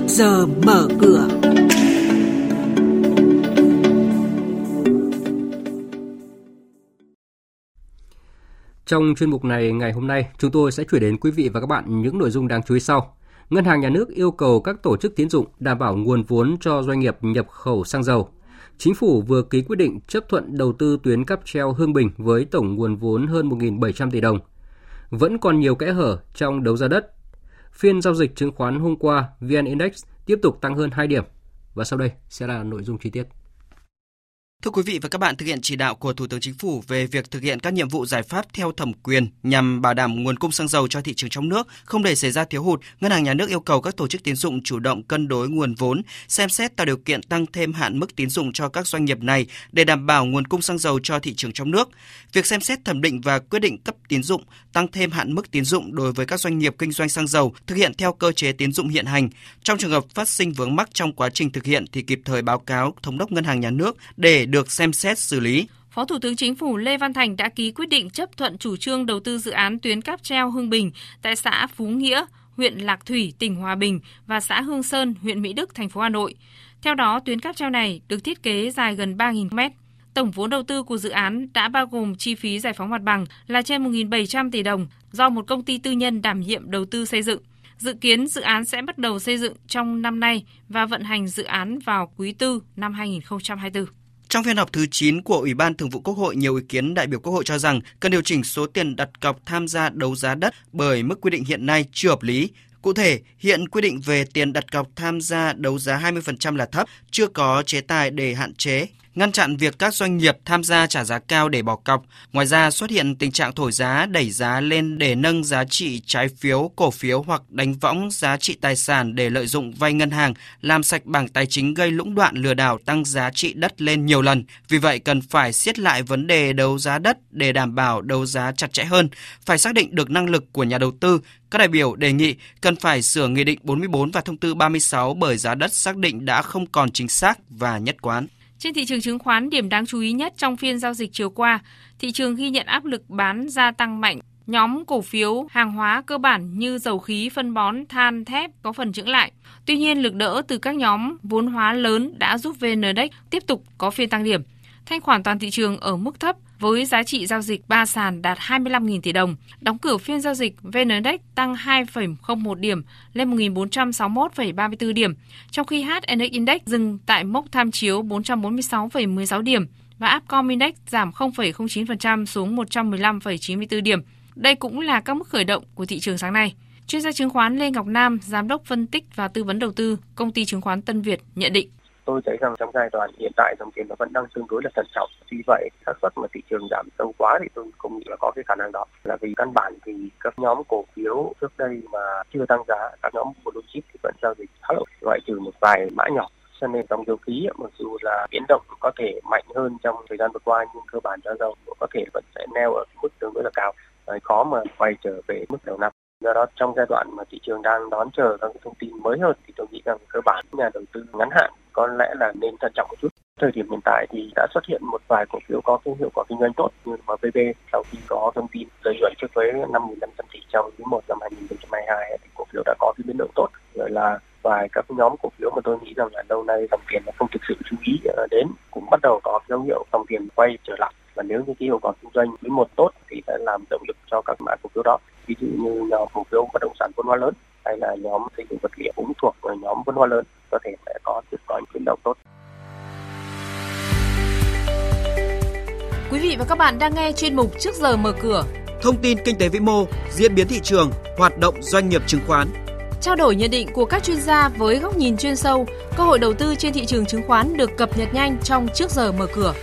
trước giờ mở cửa. Trong chuyên mục này ngày hôm nay, chúng tôi sẽ chuyển đến quý vị và các bạn những nội dung đáng chú ý sau. Ngân hàng nhà nước yêu cầu các tổ chức tín dụng đảm bảo nguồn vốn cho doanh nghiệp nhập khẩu xăng dầu. Chính phủ vừa ký quyết định chấp thuận đầu tư tuyến cáp treo Hương Bình với tổng nguồn vốn hơn 1.700 tỷ đồng. Vẫn còn nhiều kẽ hở trong đấu giá đất. Phiên giao dịch chứng khoán hôm qua, VN Index tiếp tục tăng hơn 2 điểm. Và sau đây sẽ là nội dung chi tiết. Thưa quý vị và các bạn, thực hiện chỉ đạo của Thủ tướng Chính phủ về việc thực hiện các nhiệm vụ giải pháp theo thẩm quyền nhằm bảo đảm nguồn cung xăng dầu cho thị trường trong nước, không để xảy ra thiếu hụt, Ngân hàng Nhà nước yêu cầu các tổ chức tín dụng chủ động cân đối nguồn vốn, xem xét tạo điều kiện tăng thêm hạn mức tín dụng cho các doanh nghiệp này để đảm bảo nguồn cung xăng dầu cho thị trường trong nước. Việc xem xét thẩm định và quyết định cấp tín dụng, tăng thêm hạn mức tín dụng đối với các doanh nghiệp kinh doanh xăng dầu thực hiện theo cơ chế tín dụng hiện hành. Trong trường hợp phát sinh vướng mắc trong quá trình thực hiện thì kịp thời báo cáo Thống đốc Ngân hàng Nhà nước để được xem xét xử lý. Phó Thủ tướng Chính phủ Lê Văn Thành đã ký quyết định chấp thuận chủ trương đầu tư dự án tuyến cáp treo Hưng Bình tại xã Phú Nghĩa, huyện Lạc Thủy, tỉnh Hòa Bình và xã Hương Sơn, huyện Mỹ Đức, thành phố Hà Nội. Theo đó, tuyến cáp treo này được thiết kế dài gần 3.000 mét. Tổng vốn đầu tư của dự án đã bao gồm chi phí giải phóng mặt bằng là trên 1.700 tỷ đồng do một công ty tư nhân đảm nhiệm đầu tư xây dựng. Dự kiến dự án sẽ bắt đầu xây dựng trong năm nay và vận hành dự án vào quý tư năm 2024. Trong phiên họp thứ 9 của Ủy ban Thường vụ Quốc hội, nhiều ý kiến đại biểu Quốc hội cho rằng cần điều chỉnh số tiền đặt cọc tham gia đấu giá đất bởi mức quy định hiện nay chưa hợp lý. Cụ thể, hiện quy định về tiền đặt cọc tham gia đấu giá 20% là thấp, chưa có chế tài để hạn chế ngăn chặn việc các doanh nghiệp tham gia trả giá cao để bỏ cọc. Ngoài ra xuất hiện tình trạng thổi giá, đẩy giá lên để nâng giá trị trái phiếu, cổ phiếu hoặc đánh võng giá trị tài sản để lợi dụng vay ngân hàng, làm sạch bảng tài chính gây lũng đoạn lừa đảo tăng giá trị đất lên nhiều lần. Vì vậy cần phải siết lại vấn đề đấu giá đất để đảm bảo đấu giá chặt chẽ hơn, phải xác định được năng lực của nhà đầu tư, các đại biểu đề nghị cần phải sửa Nghị định 44 và Thông tư 36 bởi giá đất xác định đã không còn chính xác và nhất quán. Trên thị trường chứng khoán, điểm đáng chú ý nhất trong phiên giao dịch chiều qua, thị trường ghi nhận áp lực bán gia tăng mạnh. Nhóm cổ phiếu hàng hóa cơ bản như dầu khí, phân bón, than, thép có phần chững lại. Tuy nhiên, lực đỡ từ các nhóm vốn hóa lớn đã giúp VN Index tiếp tục có phiên tăng điểm. Thanh khoản toàn thị trường ở mức thấp với giá trị giao dịch ba sàn đạt 25.000 tỷ đồng. Đóng cửa phiên giao dịch VN Index tăng 2,01 điểm lên 1.461,34 điểm, trong khi HNX Index dừng tại mốc tham chiếu 446,16 điểm và Upcom Index giảm 0,09% xuống 115,94 điểm. Đây cũng là các mức khởi động của thị trường sáng nay. Chuyên gia chứng khoán Lê Ngọc Nam, giám đốc phân tích và tư vấn đầu tư, công ty chứng khoán Tân Việt nhận định tôi thấy rằng trong giai đoạn hiện tại dòng tiền nó vẫn đang tương đối là thận trọng. Vì vậy, xác suất mà thị trường giảm sâu quá thì tôi không nghĩ là có cái khả năng đó. Là vì căn bản thì các nhóm cổ phiếu trước đây mà chưa tăng giá, các nhóm blue chip thì vẫn giao dịch khá là ngoại trừ một vài mã nhỏ. Cho nên dòng dầu khí mặc dù là biến động có thể mạnh hơn trong thời gian vừa qua, nhưng cơ bản giá dầu có thể vẫn sẽ neo ở mức tương đối là cao. Khó mà quay trở về mức đầu năm. Do đó, trong giai đoạn mà thị trường đang đón chờ các thông tin mới hơn thì tôi nghĩ rằng cơ bản nhà đầu tư ngắn hạn có lẽ là nên thận trọng một chút. Thời điểm hiện tại thì đã xuất hiện một vài cổ phiếu có cái hiệu quả kinh doanh tốt như MVB sau khi có thông tin lợi nhuận trước thuế 5.500 tỷ trong quý 1 năm 2022 thì cổ phiếu đã có cái biến động tốt. Rồi là vài các nhóm cổ phiếu mà tôi nghĩ rằng là lâu nay dòng tiền là không thực sự chú ý ờ, đến, cũng bắt đầu có dấu hiệu dòng tiền quay trở lại. Và nếu như cái hiệu quả kinh doanh quý một tốt thì sẽ làm động lực cho các mã cổ phiếu đó. Ví dụ như nhóm cổ phiếu bất động sản vốn hóa lớn hay là nhóm xây dựng vật liệu cũng thuộc vào nhóm vốn hóa lớn có thể sẽ có tiếp có những biến động tốt. Quý vị và các bạn đang nghe chuyên mục Trước giờ mở cửa. Thông tin kinh tế vĩ mô, diễn biến thị trường, hoạt động doanh nghiệp chứng khoán. Trao đổi nhận định của các chuyên gia với góc nhìn chuyên sâu, cơ hội đầu tư trên thị trường chứng khoán được cập nhật nhanh trong Trước giờ mở cửa.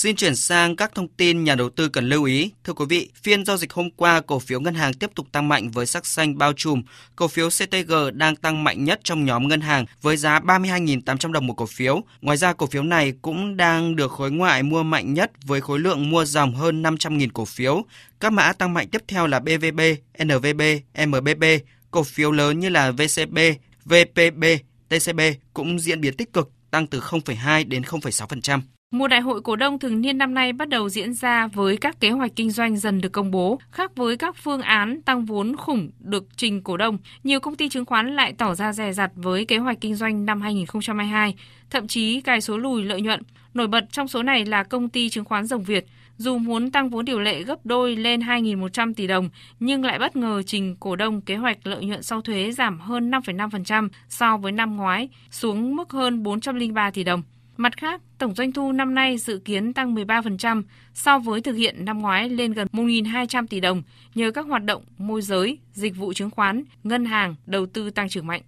Xin chuyển sang các thông tin nhà đầu tư cần lưu ý. Thưa quý vị, phiên giao dịch hôm qua, cổ phiếu ngân hàng tiếp tục tăng mạnh với sắc xanh bao trùm. Cổ phiếu CTG đang tăng mạnh nhất trong nhóm ngân hàng với giá 32.800 đồng một cổ phiếu. Ngoài ra, cổ phiếu này cũng đang được khối ngoại mua mạnh nhất với khối lượng mua dòng hơn 500.000 cổ phiếu. Các mã tăng mạnh tiếp theo là BVB, NVB, MBB. Cổ phiếu lớn như là VCB, VPB, TCB cũng diễn biến tích cực, tăng từ 0,2 đến 0,6%. Mùa đại hội cổ đông thường niên năm nay bắt đầu diễn ra với các kế hoạch kinh doanh dần được công bố. Khác với các phương án tăng vốn khủng được trình cổ đông, nhiều công ty chứng khoán lại tỏ ra dè dặt với kế hoạch kinh doanh năm 2022, thậm chí cài số lùi lợi nhuận. Nổi bật trong số này là công ty chứng khoán Rồng Việt, dù muốn tăng vốn điều lệ gấp đôi lên 2.100 tỷ đồng, nhưng lại bất ngờ trình cổ đông kế hoạch lợi nhuận sau thuế giảm hơn 5,5% so với năm ngoái, xuống mức hơn 403 tỷ đồng. Mặt khác, tổng doanh thu năm nay dự kiến tăng 13% so với thực hiện năm ngoái lên gần 1.200 tỷ đồng nhờ các hoạt động môi giới, dịch vụ chứng khoán, ngân hàng, đầu tư tăng trưởng mạnh.